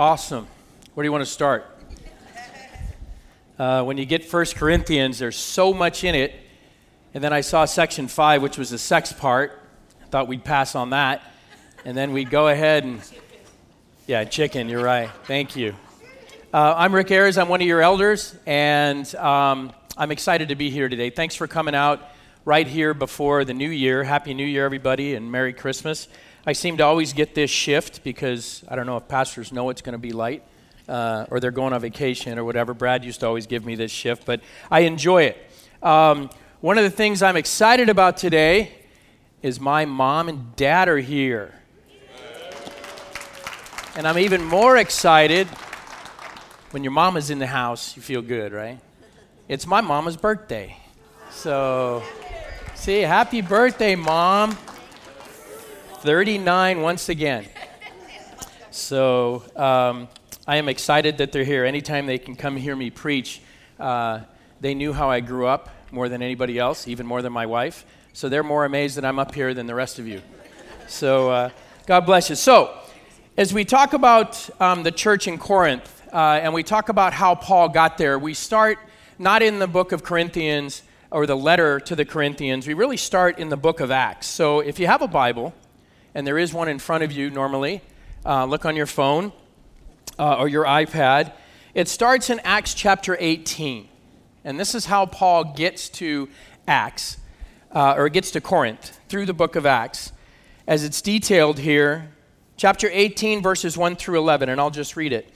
Awesome. Where do you want to start? Uh, when you get First Corinthians, there's so much in it. And then I saw section five, which was the sex part. I thought we'd pass on that. And then we'd go ahead and, yeah, chicken, you're right. Thank you. Uh, I'm Rick Ayers. I'm one of your elders, and um, I'm excited to be here today. Thanks for coming out right here before the new year. Happy New Year, everybody, and Merry Christmas. I seem to always get this shift because I don't know if pastors know it's going to be light uh, or they're going on vacation or whatever. Brad used to always give me this shift, but I enjoy it. Um, one of the things I'm excited about today is my mom and dad are here. And I'm even more excited when your mama's in the house, you feel good, right? It's my mama's birthday. So, see, happy birthday, mom. 39 once again. So um, I am excited that they're here. Anytime they can come hear me preach, uh, they knew how I grew up more than anybody else, even more than my wife. So they're more amazed that I'm up here than the rest of you. So uh, God bless you. So, as we talk about um, the church in Corinth uh, and we talk about how Paul got there, we start not in the book of Corinthians or the letter to the Corinthians, we really start in the book of Acts. So, if you have a Bible, and there is one in front of you normally. Uh, look on your phone uh, or your iPad. It starts in Acts chapter 18. And this is how Paul gets to Acts, uh, or gets to Corinth through the book of Acts, as it's detailed here. Chapter 18, verses 1 through 11, and I'll just read it.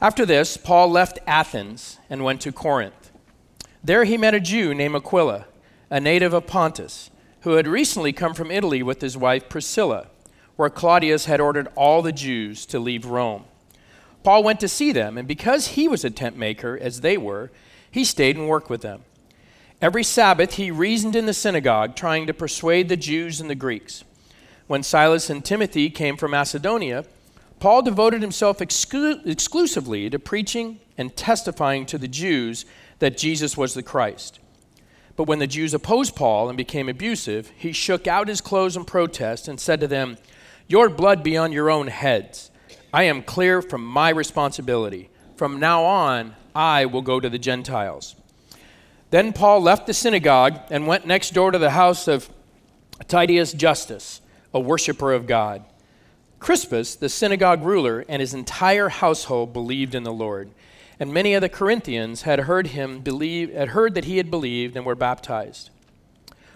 After this, Paul left Athens and went to Corinth. There he met a Jew named Aquila, a native of Pontus who had recently come from Italy with his wife Priscilla, where Claudius had ordered all the Jews to leave Rome. Paul went to see them, and because he was a tent maker, as they were, he stayed and worked with them. Every Sabbath he reasoned in the synagogue, trying to persuade the Jews and the Greeks. When Silas and Timothy came from Macedonia, Paul devoted himself exclu- exclusively to preaching and testifying to the Jews that Jesus was the Christ. But when the Jews opposed Paul and became abusive, he shook out his clothes in protest and said to them, Your blood be on your own heads. I am clear from my responsibility. From now on, I will go to the Gentiles. Then Paul left the synagogue and went next door to the house of Titius Justus, a worshiper of God. Crispus, the synagogue ruler, and his entire household believed in the Lord and many of the Corinthians had heard him believe, had heard that he had believed and were baptized.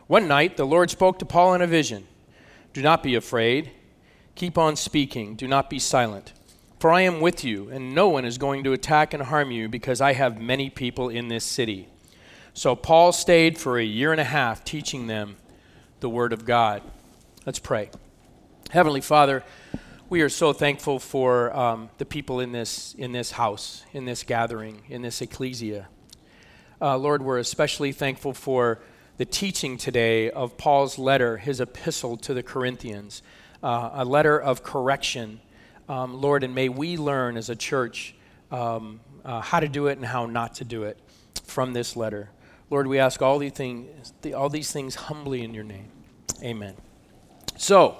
One night the Lord spoke to Paul in a vision. Do not be afraid. Keep on speaking. Do not be silent. For I am with you, and no one is going to attack and harm you because I have many people in this city. So Paul stayed for a year and a half teaching them the word of God. Let's pray. Heavenly Father, we are so thankful for um, the people in this, in this house, in this gathering, in this ecclesia. Uh, Lord, we're especially thankful for the teaching today of Paul's letter, his epistle to the Corinthians, uh, a letter of correction. Um, Lord, and may we learn as a church um, uh, how to do it and how not to do it from this letter. Lord, we ask all these things, all these things humbly in your name. Amen. So,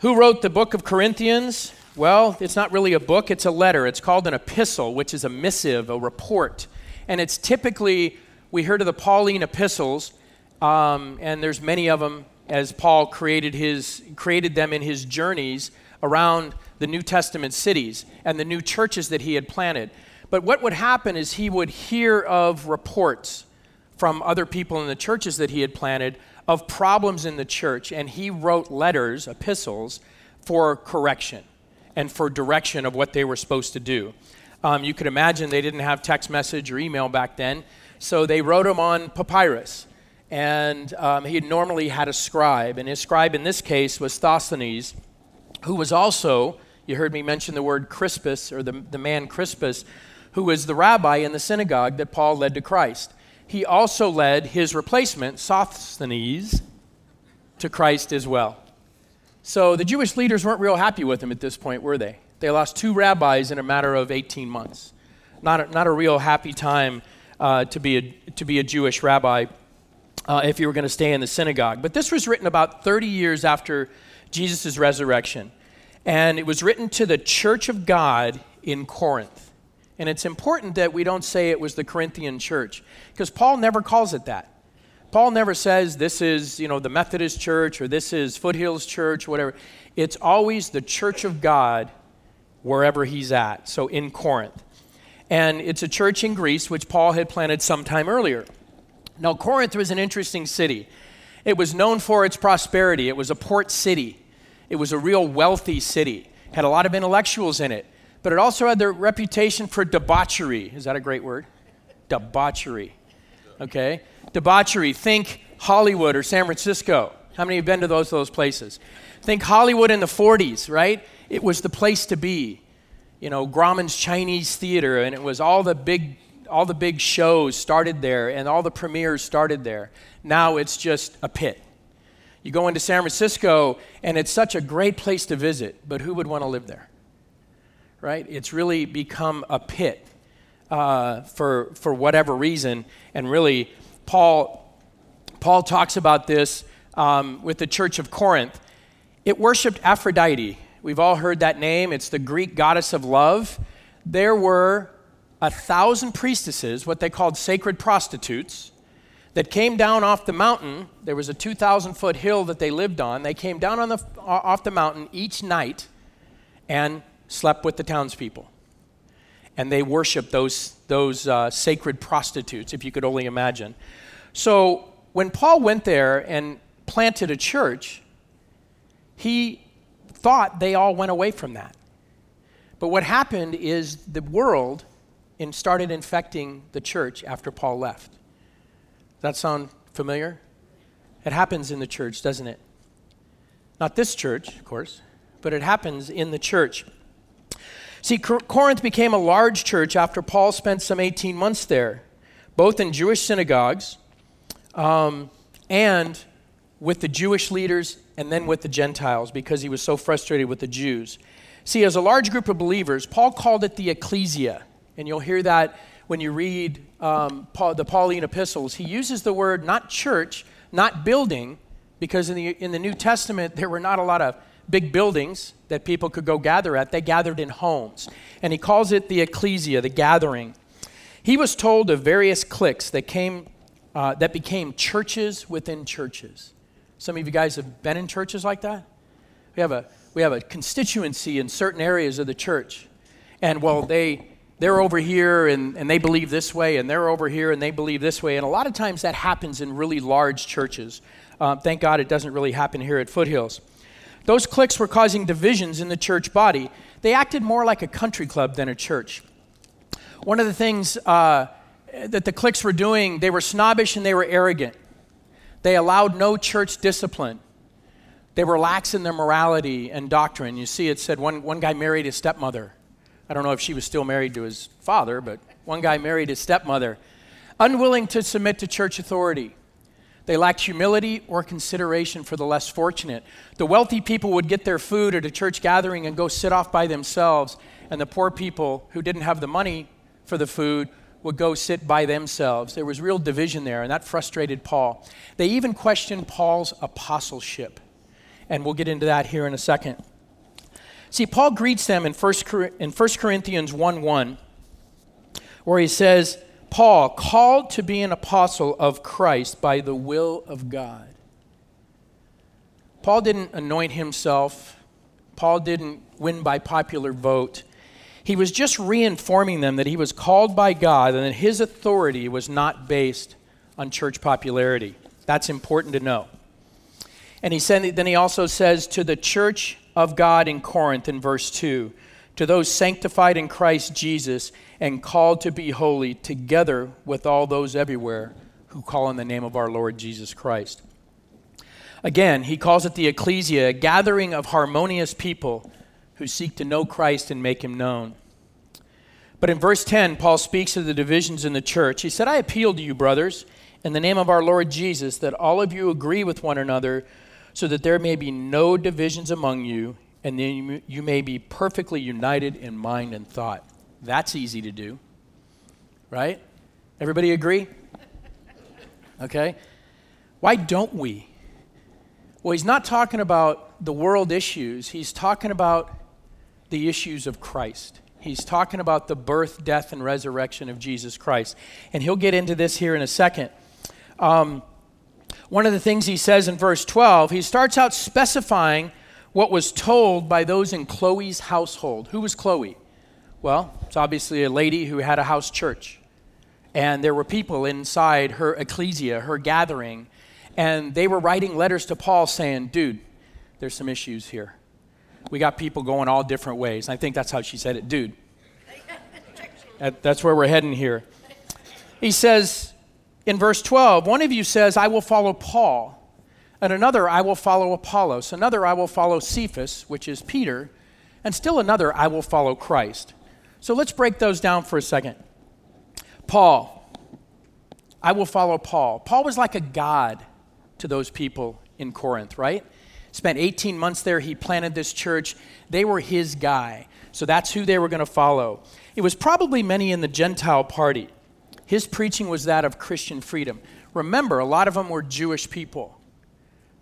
who wrote the book of Corinthians? Well, it's not really a book, it's a letter. It's called an epistle, which is a missive, a report. And it's typically, we heard of the Pauline epistles, um, and there's many of them as Paul created, his, created them in his journeys around the New Testament cities and the new churches that he had planted. But what would happen is he would hear of reports from other people in the churches that he had planted of problems in the church, and he wrote letters, epistles, for correction and for direction of what they were supposed to do. Um, you could imagine they didn't have text message or email back then, so they wrote them on papyrus. And um, he had normally had a scribe, and his scribe in this case was Sosthenes, who was also, you heard me mention the word Crispus, or the, the man Crispus, who was the rabbi in the synagogue that Paul led to Christ he also led his replacement, Sosthenes, to Christ as well. So the Jewish leaders weren't real happy with him at this point, were they? They lost two rabbis in a matter of 18 months. Not a, not a real happy time uh, to, be a, to be a Jewish rabbi uh, if you were going to stay in the synagogue. But this was written about 30 years after Jesus' resurrection. And it was written to the church of God in Corinth. And it's important that we don't say it was the Corinthian church because Paul never calls it that. Paul never says this is, you know, the Methodist church or this is Foothills church, whatever. It's always the church of God wherever he's at. So in Corinth. And it's a church in Greece which Paul had planted sometime earlier. Now, Corinth was an interesting city. It was known for its prosperity. It was a port city. It was a real wealthy city. Had a lot of intellectuals in it but it also had the reputation for debauchery. Is that a great word? Debauchery. Okay? Debauchery. Think Hollywood or San Francisco. How many have been to those, those places? Think Hollywood in the 40s, right? It was the place to be. You know, Grauman's Chinese Theater, and it was all the big all the big shows started there and all the premieres started there. Now it's just a pit. You go into San Francisco and it's such a great place to visit, but who would want to live there? Right? It's really become a pit uh, for, for whatever reason. And really, Paul, Paul talks about this um, with the church of Corinth. It worshiped Aphrodite. We've all heard that name. It's the Greek goddess of love. There were a thousand priestesses, what they called sacred prostitutes, that came down off the mountain. There was a 2,000 foot hill that they lived on. They came down on the, off the mountain each night and slept with the townspeople. And they worshiped those, those uh, sacred prostitutes, if you could only imagine. So when Paul went there and planted a church, he thought they all went away from that. But what happened is the world in, started infecting the church after Paul left. Does that sound familiar? It happens in the church, doesn't it? Not this church, of course, but it happens in the church. See, Corinth became a large church after Paul spent some 18 months there, both in Jewish synagogues um, and with the Jewish leaders and then with the Gentiles because he was so frustrated with the Jews. See, as a large group of believers, Paul called it the ecclesia. And you'll hear that when you read um, Paul, the Pauline epistles. He uses the word not church, not building, because in the, in the New Testament, there were not a lot of big buildings that people could go gather at. They gathered in homes. And he calls it the ecclesia, the gathering. He was told of various cliques that came uh, that became churches within churches. Some of you guys have been in churches like that. We have a we have a constituency in certain areas of the church, and well, they they're over here and, and they believe this way, and they're over here and they believe this way, and a lot of times that happens in really large churches. Uh, thank God it doesn't really happen here at Foothills. Those cliques were causing divisions in the church body. They acted more like a country club than a church. One of the things uh, that the cliques were doing, they were snobbish and they were arrogant. They allowed no church discipline. They were lax in their morality and doctrine. You see, it said one, one guy married his stepmother. I don't know if she was still married to his father, but one guy married his stepmother. Unwilling to submit to church authority. They lacked humility or consideration for the less fortunate. The wealthy people would get their food at a church gathering and go sit off by themselves, and the poor people who didn't have the money for the food would go sit by themselves. There was real division there, and that frustrated Paul. They even questioned Paul's apostleship, and we'll get into that here in a second. See, Paul greets them in 1, Corinthians 1 1, where he says, Paul, called to be an apostle of Christ by the will of God. Paul didn't anoint himself, Paul didn't win by popular vote. He was just reinforming them that he was called by God and that his authority was not based on church popularity. That's important to know. And he said, then he also says to the church of God in Corinth in verse 2 to those sanctified in Christ Jesus and called to be holy, together with all those everywhere who call on the name of our Lord Jesus Christ. Again, he calls it the ecclesia, a gathering of harmonious people who seek to know Christ and make him known. But in verse 10, Paul speaks of the divisions in the church. He said, I appeal to you, brothers, in the name of our Lord Jesus, that all of you agree with one another, so that there may be no divisions among you and then you may be perfectly united in mind and thought. That's easy to do, right? Everybody agree? Okay. Why don't we? Well, he's not talking about the world issues, he's talking about the issues of Christ. He's talking about the birth, death, and resurrection of Jesus Christ. And he'll get into this here in a second. Um, one of the things he says in verse 12, he starts out specifying what was told by those in Chloe's household. Who was Chloe? Well, it's obviously a lady who had a house church. And there were people inside her ecclesia, her gathering, and they were writing letters to Paul saying, Dude, there's some issues here. We got people going all different ways. I think that's how she said it, dude. That's where we're heading here. He says in verse 12, one of you says, I will follow Paul, and another, I will follow Apollos, another, I will follow Cephas, which is Peter, and still another, I will follow Christ. So let's break those down for a second. Paul, I will follow Paul. Paul was like a god to those people in Corinth, right? Spent 18 months there. He planted this church. They were his guy. So that's who they were going to follow. It was probably many in the Gentile party. His preaching was that of Christian freedom. Remember, a lot of them were Jewish people.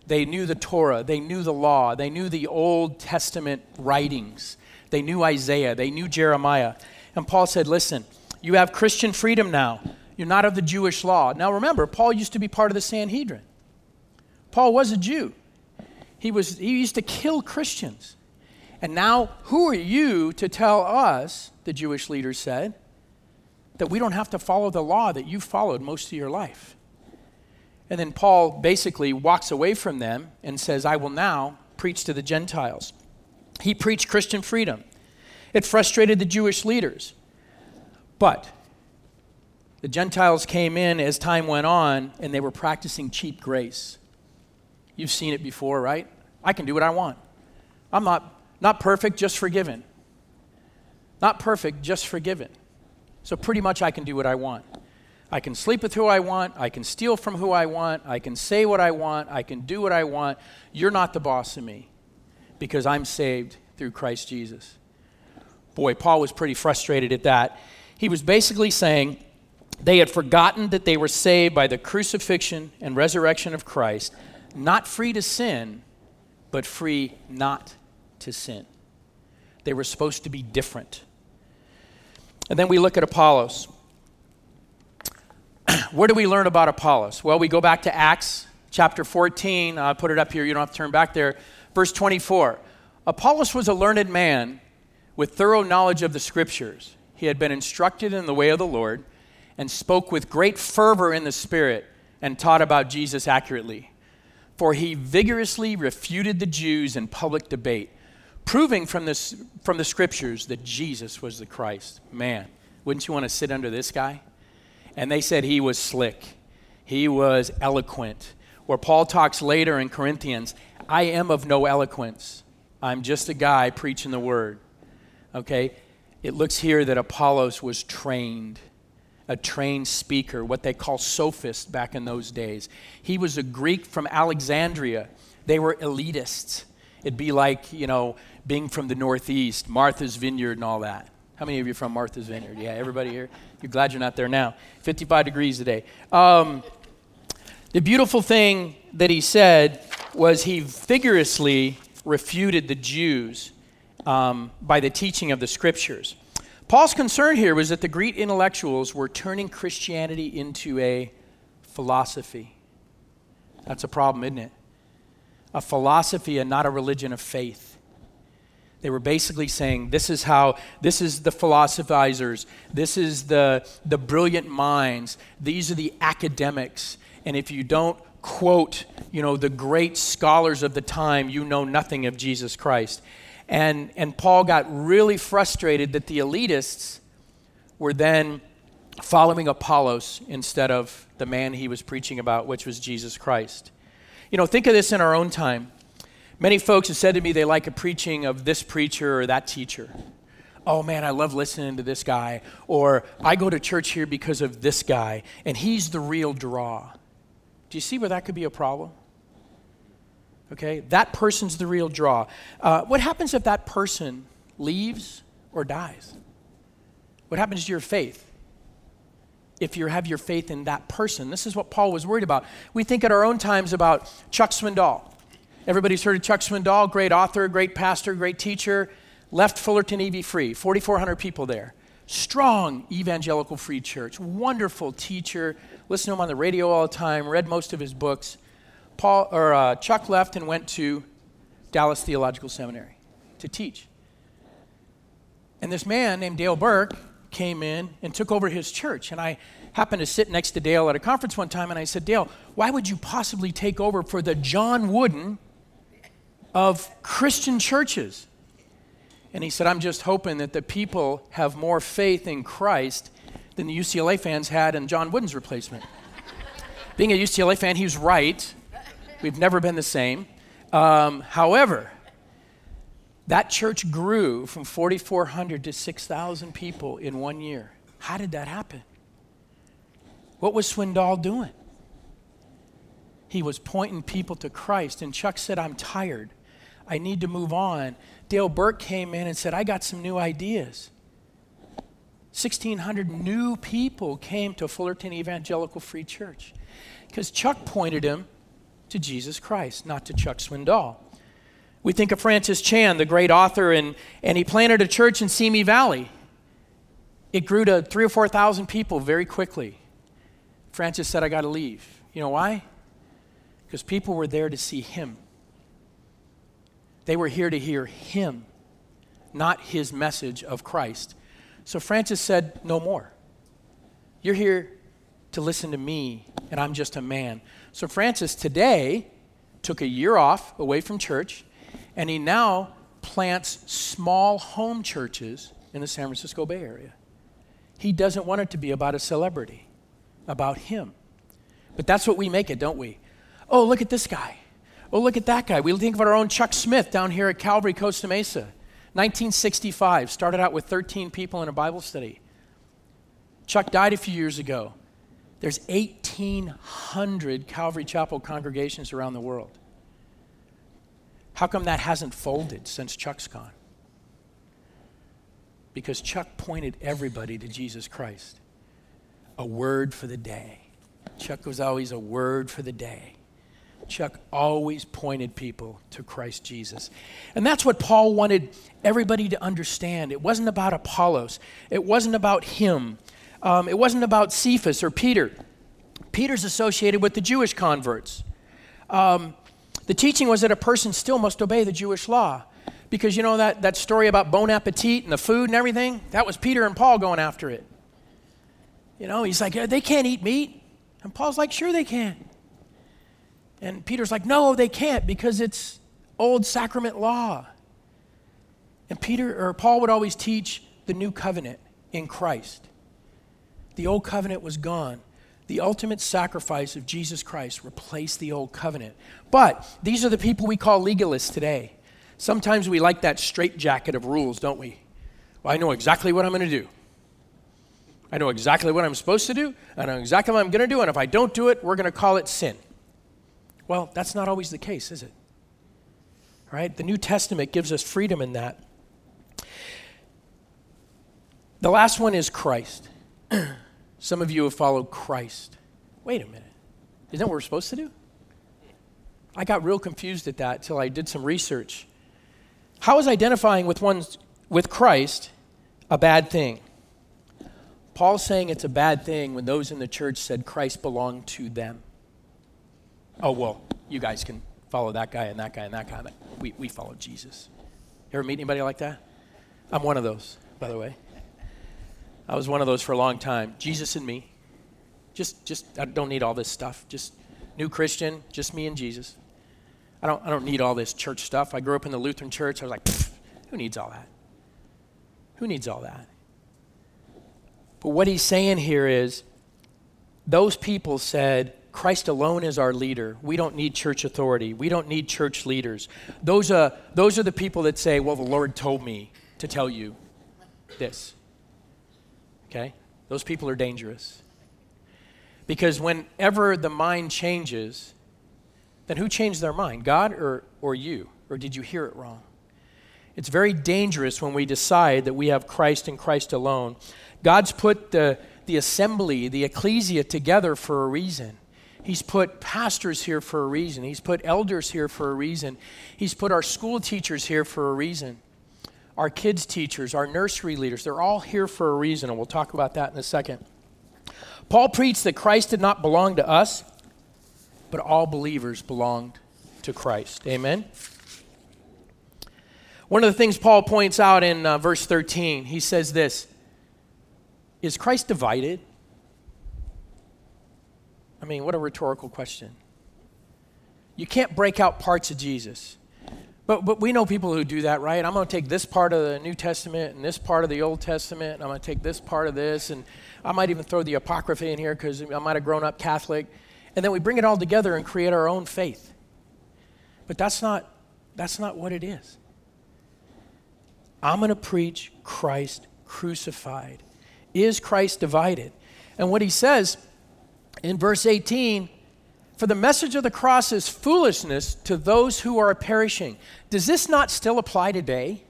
They knew the Torah, they knew the law, they knew the Old Testament writings, they knew Isaiah, they knew Jeremiah. And Paul said, Listen, you have Christian freedom now. You're not of the Jewish law. Now remember, Paul used to be part of the Sanhedrin. Paul was a Jew. He, was, he used to kill Christians. And now, who are you to tell us, the Jewish leaders said, that we don't have to follow the law that you followed most of your life? And then Paul basically walks away from them and says, I will now preach to the Gentiles. He preached Christian freedom. It frustrated the Jewish leaders. But the Gentiles came in as time went on and they were practicing cheap grace. You've seen it before, right? I can do what I want. I'm not, not perfect, just forgiven. Not perfect, just forgiven. So pretty much I can do what I want. I can sleep with who I want. I can steal from who I want. I can say what I want. I can do what I want. You're not the boss of me because I'm saved through Christ Jesus. Boy, Paul was pretty frustrated at that. He was basically saying they had forgotten that they were saved by the crucifixion and resurrection of Christ, not free to sin, but free not to sin. They were supposed to be different. And then we look at Apollos. What do we learn about Apollos? Well, we go back to Acts chapter 14. I'll put it up here. You don't have to turn back there. Verse 24. Apollos was a learned man with thorough knowledge of the scriptures. He had been instructed in the way of the Lord and spoke with great fervor in the Spirit and taught about Jesus accurately for he vigorously refuted the Jews in public debate, proving from, this, from the scriptures that Jesus was the Christ. Man, wouldn't you want to sit under this guy? And they said he was slick, he was eloquent. Where Paul talks later in Corinthians, I am of no eloquence. I'm just a guy preaching the word. Okay? It looks here that Apollos was trained a trained speaker, what they call sophist back in those days. He was a Greek from Alexandria. They were elitists. It'd be like, you know, being from the Northeast, Martha's Vineyard and all that. How many of you are from Martha's Vineyard? Yeah, everybody here? You're glad you're not there now. 55 degrees today. Um, the beautiful thing that he said was he vigorously refuted the Jews um, by the teaching of the scriptures. Paul's concern here was that the Greek intellectuals were turning Christianity into a philosophy. That's a problem, isn't it? A philosophy and not a religion of faith. They were basically saying, this is how, this is the philosophizers, this is the, the brilliant minds, these are the academics. And if you don't quote, you know, the great scholars of the time, you know nothing of Jesus Christ. And, and Paul got really frustrated that the elitists were then following Apollos instead of the man he was preaching about, which was Jesus Christ. You know, think of this in our own time. Many folks have said to me they like a preaching of this preacher or that teacher. Oh man, I love listening to this guy. Or I go to church here because of this guy, and he's the real draw. Do you see where that could be a problem? Okay? That person's the real draw. Uh, what happens if that person leaves or dies? What happens to your faith? If you have your faith in that person, this is what Paul was worried about. We think at our own times about Chuck Swindoll. Everybody's heard of Chuck Swindoll, great author, great pastor, great teacher. Left Fullerton EV Free, 4,400 people there. Strong evangelical free church, wonderful teacher. Listen to him on the radio all the time, read most of his books. Paul, or, uh, Chuck left and went to Dallas Theological Seminary to teach. And this man named Dale Burke came in and took over his church. And I happened to sit next to Dale at a conference one time, and I said, Dale, why would you possibly take over for the John Wooden of Christian churches? And he said, I'm just hoping that the people have more faith in Christ than the UCLA fans had in John Wooden's replacement. Being a UCLA fan, he was right. We've never been the same. Um, however, that church grew from 4,400 to 6,000 people in one year. How did that happen? What was Swindoll doing? He was pointing people to Christ. And Chuck said, I'm tired. I need to move on. Dale Burke came in and said, I got some new ideas. 1,600 new people came to Fullerton Evangelical Free Church because Chuck pointed him to Jesus Christ, not to Chuck Swindoll. We think of Francis Chan, the great author, and, and he planted a church in Simi Valley. It grew to three or 4,000 people very quickly. Francis said, I got to leave. You know why? Because people were there to see him. They were here to hear him, not his message of Christ. So Francis said, No more. You're here to listen to me, and I'm just a man. So Francis today took a year off away from church and he now plants small home churches in the San Francisco Bay Area. He doesn't want it to be about a celebrity, about him. But that's what we make it, don't we? Oh, look at this guy. Oh, look at that guy. We think of our own Chuck Smith down here at Calvary Costa Mesa. 1965, started out with 13 people in a Bible study. Chuck died a few years ago. There's 1,800 Calvary Chapel congregations around the world. How come that hasn't folded since Chuck's gone? Because Chuck pointed everybody to Jesus Christ. A word for the day. Chuck was always a word for the day. Chuck always pointed people to Christ Jesus. And that's what Paul wanted everybody to understand. It wasn't about Apollos, it wasn't about him, um, it wasn't about Cephas or Peter. Peter's associated with the Jewish converts. Um, the teaching was that a person still must obey the Jewish law. Because you know that, that story about bon appetit and the food and everything? That was Peter and Paul going after it. You know, he's like, they can't eat meat. And Paul's like, sure they can. And Peter's like, no, they can't because it's old sacrament law. And Peter or Paul would always teach the new covenant in Christ. The old covenant was gone. The ultimate sacrifice of Jesus Christ replaced the old covenant. But these are the people we call legalists today. Sometimes we like that straitjacket of rules, don't we? Well, I know exactly what I'm going to do. I know exactly what I'm supposed to do. I know exactly what I'm going to do. And if I don't do it, we're going to call it sin. Well, that's not always the case, is it? Right? The New Testament gives us freedom in that. The last one is Christ. Some of you have followed Christ. Wait a minute. Isn't that what we're supposed to do? I got real confused at that until I did some research. How is identifying with one's with Christ a bad thing? Paul's saying it's a bad thing when those in the church said Christ belonged to them. Oh, well, you guys can follow that guy and that guy and that guy, we, we follow Jesus. You ever meet anybody like that? I'm one of those, by the way. I was one of those for a long time. Jesus and me. Just, just, I don't need all this stuff. Just new Christian, just me and Jesus. I don't, I don't need all this church stuff. I grew up in the Lutheran church. I was like, who needs all that? Who needs all that? But what he's saying here is those people said, Christ alone is our leader. We don't need church authority. We don't need church leaders. Those are, those are the people that say, well, the Lord told me to tell you this. Okay? Those people are dangerous. Because whenever the mind changes, then who changed their mind? God or, or you? Or did you hear it wrong? It's very dangerous when we decide that we have Christ and Christ alone. God's put the, the assembly, the ecclesia, together for a reason. He's put pastors here for a reason. He's put elders here for a reason. He's put our school teachers here for a reason. Our kids' teachers, our nursery leaders, they're all here for a reason, and we'll talk about that in a second. Paul preached that Christ did not belong to us, but all believers belonged to Christ. Amen? One of the things Paul points out in uh, verse 13, he says this Is Christ divided? I mean, what a rhetorical question. You can't break out parts of Jesus. But, but we know people who do that, right? I'm going to take this part of the New Testament and this part of the Old Testament, and I'm going to take this part of this, and I might even throw the Apocrypha in here because I might have grown up Catholic. And then we bring it all together and create our own faith. But that's not, that's not what it is. I'm going to preach Christ crucified. Is Christ divided? And what he says in verse 18 for the message of the cross is foolishness to those who are perishing. Does this not still apply today?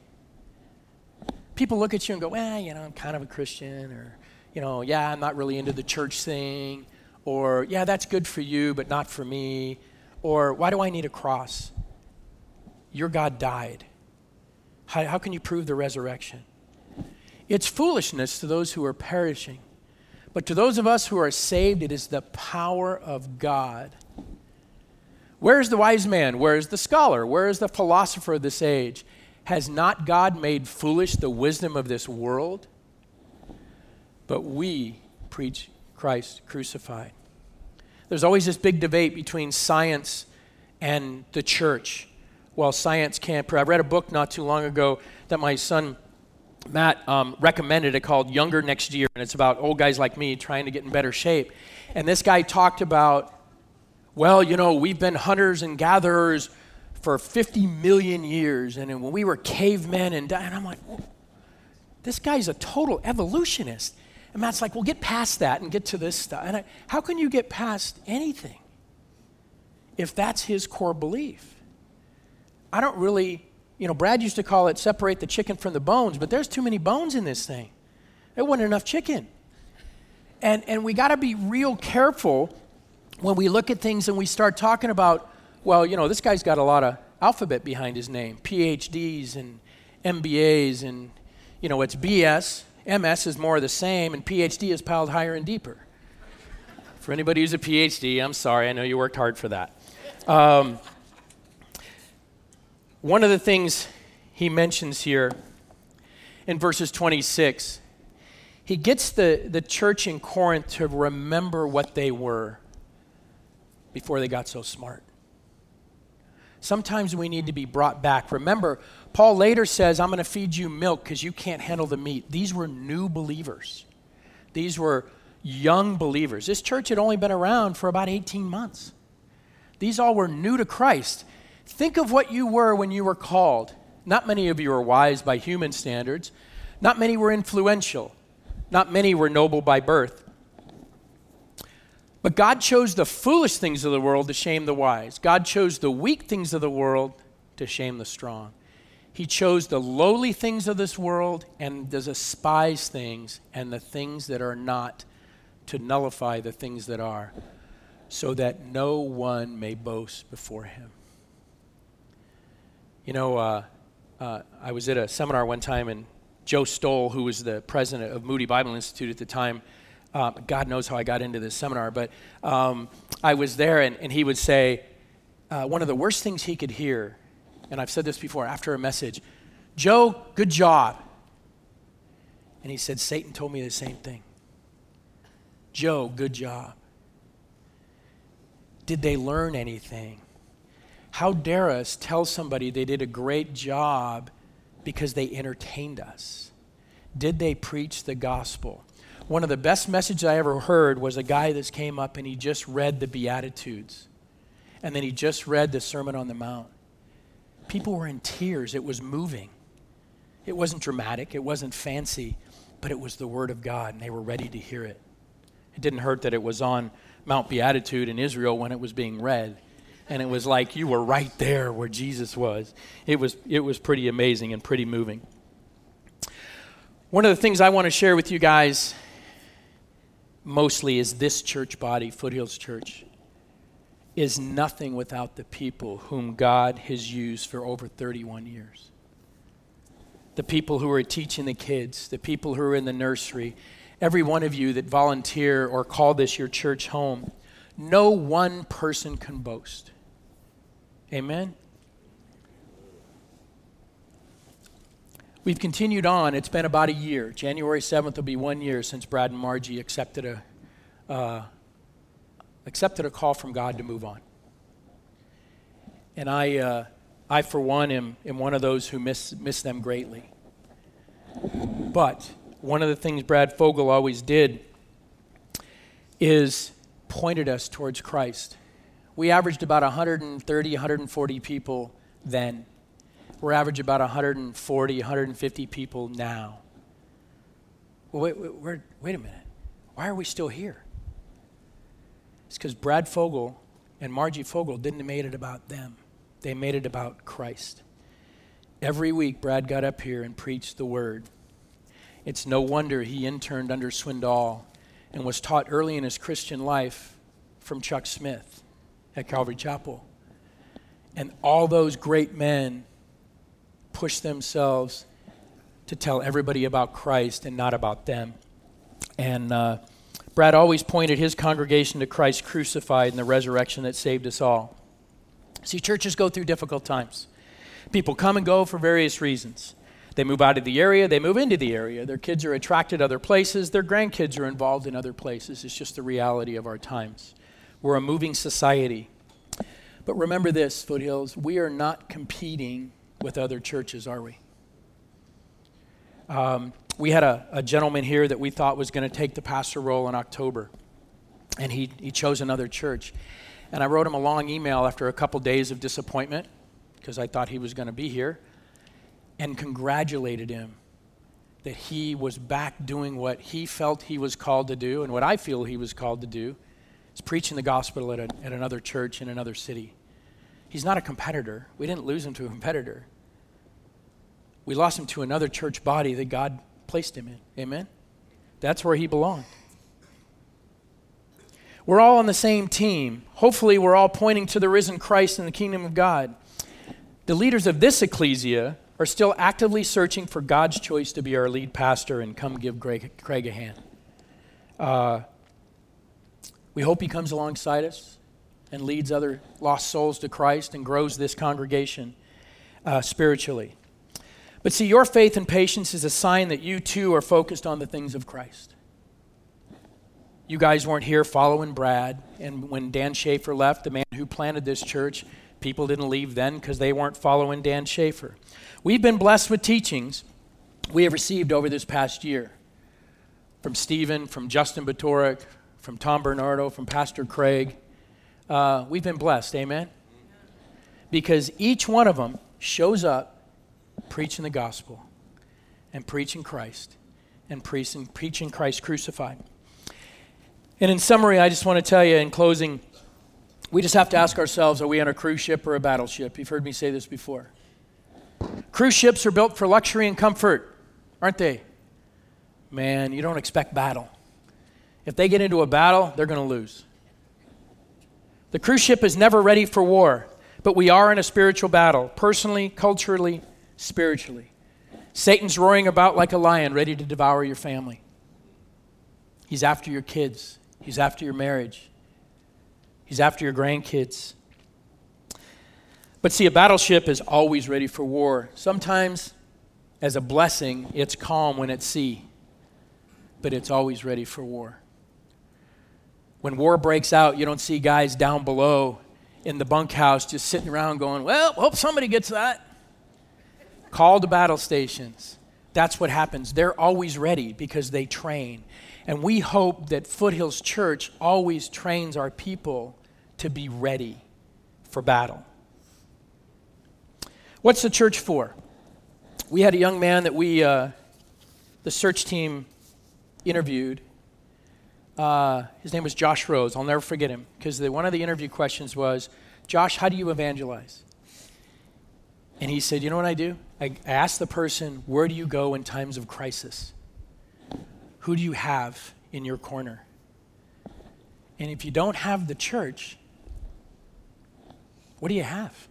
People look at you and go, well, you know, I'm kind of a Christian, or, you know, yeah, I'm not really into the church thing, or, yeah, that's good for you, but not for me, or, why do I need a cross? Your God died. How, how can you prove the resurrection? It's foolishness to those who are perishing. But to those of us who are saved, it is the power of God. Where is the wise man? Where is the scholar? Where is the philosopher of this age? Has not God made foolish the wisdom of this world? But we preach Christ crucified. There's always this big debate between science and the church. Well, science can't. I read a book not too long ago that my son Matt um, recommended it called Younger Next Year, and it's about old guys like me trying to get in better shape. And this guy talked about, well, you know, we've been hunters and gatherers for 50 million years, and when we were cavemen, and, and I'm like, this guy's a total evolutionist. And Matt's like, well, get past that and get to this stuff. And I, how can you get past anything if that's his core belief? I don't really you know, Brad used to call it separate the chicken from the bones, but there's too many bones in this thing. There wasn't enough chicken. And, and we got to be real careful when we look at things and we start talking about, well, you know, this guy's got a lot of alphabet behind his name PhDs and MBAs, and, you know, it's BS. MS is more of the same, and PhD is piled higher and deeper. For anybody who's a PhD, I'm sorry, I know you worked hard for that. Um, one of the things he mentions here in verses 26, he gets the, the church in Corinth to remember what they were before they got so smart. Sometimes we need to be brought back. Remember, Paul later says, I'm going to feed you milk because you can't handle the meat. These were new believers, these were young believers. This church had only been around for about 18 months. These all were new to Christ. Think of what you were when you were called. Not many of you are wise by human standards. Not many were influential. Not many were noble by birth. But God chose the foolish things of the world to shame the wise. God chose the weak things of the world to shame the strong. He chose the lowly things of this world and the despised things and the things that are not to nullify the things that are, so that no one may boast before him. You know, uh, uh, I was at a seminar one time, and Joe Stowell, who was the president of Moody Bible Institute at the time, uh, God knows how I got into this seminar, but um, I was there, and, and he would say, uh, one of the worst things he could hear, and I've said this before after a message, Joe, good job. And he said, Satan told me the same thing. Joe, good job. Did they learn anything? How dare us tell somebody they did a great job because they entertained us? Did they preach the gospel? One of the best messages I ever heard was a guy that came up and he just read the Beatitudes. And then he just read the Sermon on the Mount. People were in tears. It was moving. It wasn't dramatic, it wasn't fancy, but it was the Word of God, and they were ready to hear it. It didn't hurt that it was on Mount Beatitude in Israel when it was being read and it was like you were right there where Jesus was. It was, it was pretty amazing and pretty moving. One of the things I want to share with you guys mostly is this church body, Foothills Church. is nothing without the people whom God has used for over 31 years. The people who are teaching the kids, the people who are in the nursery, every one of you that volunteer or call this your church home, no one person can boast. Amen? We've continued on. It's been about a year. January 7th will be one year since Brad and Margie accepted a, uh, accepted a call from God to move on. And I, uh, I for one, am, am one of those who miss, miss them greatly. But one of the things Brad Fogel always did is pointed us towards Christ. We averaged about 130, 140 people then. We're average about 140, 150 people now. Well, wait, wait, wait a minute. Why are we still here? It's because Brad Fogel and Margie Fogel didn't make it about them. They made it about Christ. Every week, Brad got up here and preached the word. It's no wonder he interned under Swindoll and was taught early in his Christian life from Chuck Smith at Calvary Chapel. And all those great men pushed themselves to tell everybody about Christ and not about them. And uh, Brad always pointed his congregation to Christ crucified and the resurrection that saved us all. See, churches go through difficult times. People come and go for various reasons. They move out of the area, they move into the area. Their kids are attracted to other places, their grandkids are involved in other places. It's just the reality of our times. We're a moving society. But remember this, Foothills, we are not competing with other churches, are we? Um, we had a, a, gentleman here that we thought was going to take the pastor role in October, and he, he chose another church. And I wrote him a long email after a couple days of disappointment because I thought he was going to be here and congratulated him that he was back doing what he felt he was called to do and what I feel he was called to do is preaching the gospel at, a, at another church in another city. He's not a competitor. We didn't lose him to a competitor. We lost him to another church body that God placed him in. Amen? That's where he belonged. We're all on the same team. Hopefully, we're all pointing to the risen Christ and the kingdom of God. The leaders of this ecclesia are still actively searching for God's choice to be our lead pastor and come give Greg, Craig a hand. Uh, we hope he comes alongside us and leads other lost souls to Christ and grows this congregation uh, spiritually. But see, your faith and patience is a sign that you too are focused on the things of Christ. You guys weren't here following Brad, and when Dan Schaefer left, the man who planted this church, people didn't leave then because they weren't following Dan Schaefer. We've been blessed with teachings we have received over this past year from Stephen, from Justin Batorik, from Tom Bernardo, from Pastor Craig, uh, we've been blessed. Amen? Because each one of them shows up preaching the gospel and preaching Christ and preaching, preaching Christ crucified. And in summary, I just want to tell you in closing, we just have to ask ourselves are we on a cruise ship or a battleship? You've heard me say this before. Cruise ships are built for luxury and comfort, aren't they? Man, you don't expect battle. If they get into a battle, they're going to lose. The cruise ship is never ready for war, but we are in a spiritual battle, personally, culturally, spiritually. Satan's roaring about like a lion, ready to devour your family. He's after your kids, he's after your marriage, he's after your grandkids. But see, a battleship is always ready for war. Sometimes, as a blessing, it's calm when at sea, but it's always ready for war. When war breaks out, you don't see guys down below in the bunkhouse just sitting around going, Well, hope somebody gets that. Call to battle stations. That's what happens. They're always ready because they train. And we hope that Foothills Church always trains our people to be ready for battle. What's the church for? We had a young man that we, uh, the search team, interviewed uh, his name was Josh Rose. I'll never forget him because one of the interview questions was, Josh, how do you evangelize? And he said, You know what I do? I, ask the person, Where do you go in times of crisis? Who do you have in your corner? And if you don't have the church, What do you have?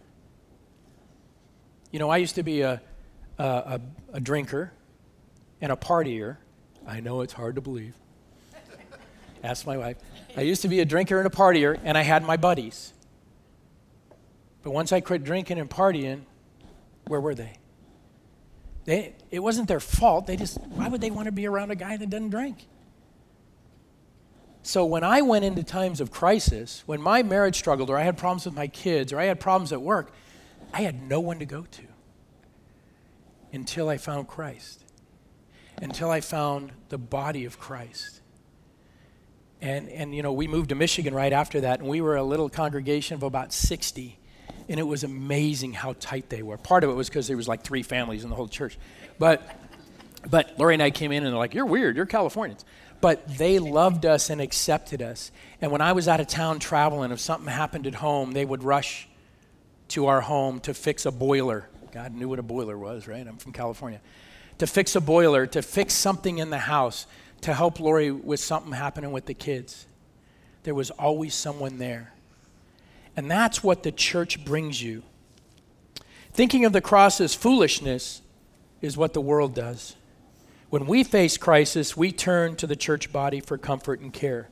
You know, I used to be a, a, a, a drinker and a partier. I know it's hard to believe. Ask my wife. I used to be a drinker and a partier, and I had my buddies. But once I quit drinking and partying, where were they? They, it wasn't their fault. They just, why would they want to be around a guy that doesn't drink? So when I went into times of crisis, when my marriage struggled, or I had problems with my kids, or I had problems at work, I had no one to go to until I found Christ, until I found the body of Christ. And, and, you know, we moved to Michigan right after that, and we were a little congregation of about 60 and it was amazing how tight they were. Part of it was because there was like three families in the whole church, but but Lori and I came in and they're like, "You're weird. You're Californians." But they loved us and accepted us. And when I was out of town traveling, if something happened at home, they would rush to our home to fix a boiler. God knew what a boiler was, right? I'm from California. To fix a boiler, to fix something in the house, to help Lori with something happening with the kids. There was always someone there. And that's what the church brings you. Thinking of the cross as foolishness is what the world does. When we face crisis, we turn to the church body for comfort and care.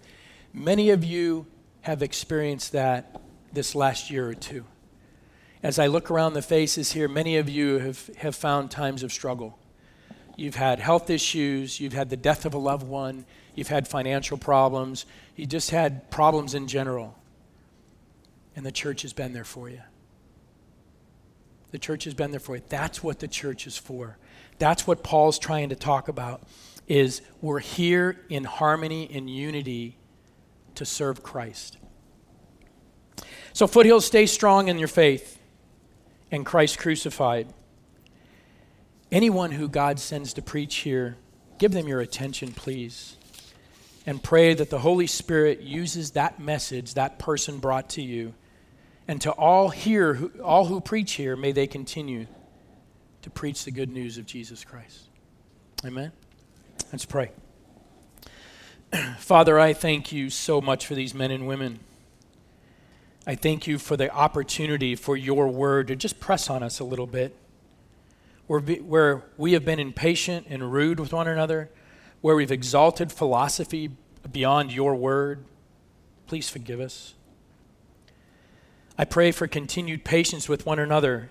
Many of you have experienced that this last year or two. As I look around the faces here, many of you have, have found times of struggle. You've had health issues, you've had the death of a loved one, you've had financial problems, you just had problems in general. And the church has been there for you. The church has been there for you. That's what the church is for. That's what Paul's trying to talk about is we're here in harmony and unity to serve Christ. So Foothills stay strong in your faith and Christ crucified. Anyone who God sends to preach here, give them your attention, please. And pray that the Holy Spirit uses that message that person brought to you and to all here, all who preach here, may they continue to preach the good news of Jesus Christ. Amen. Let's pray. Father, I thank you so much for these men and women. I thank you for the opportunity for your word to just press on us a little bit. Where, where we have been impatient and rude with one another, where we've exalted philosophy beyond your word, please forgive us. I pray for continued patience with one another.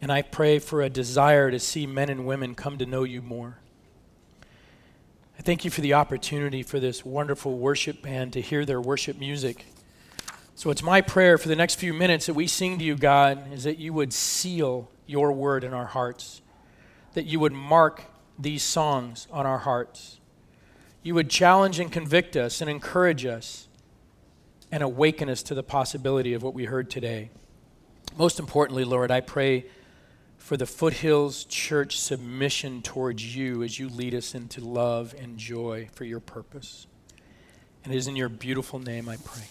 And I pray for a desire to see men and women come to know you more. I thank you for the opportunity for this wonderful worship band to hear their worship music. So it's my prayer for the next few minutes that we sing to you, God, is that you would seal your word in our hearts, that you would mark these songs on our hearts. You would challenge and convict us and encourage us and awaken us to the possibility of what we heard today. Most importantly, Lord, I pray for the Foothills Church submission towards you as you lead us into love and joy for your purpose. And it is in your beautiful name I pray.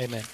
Amen.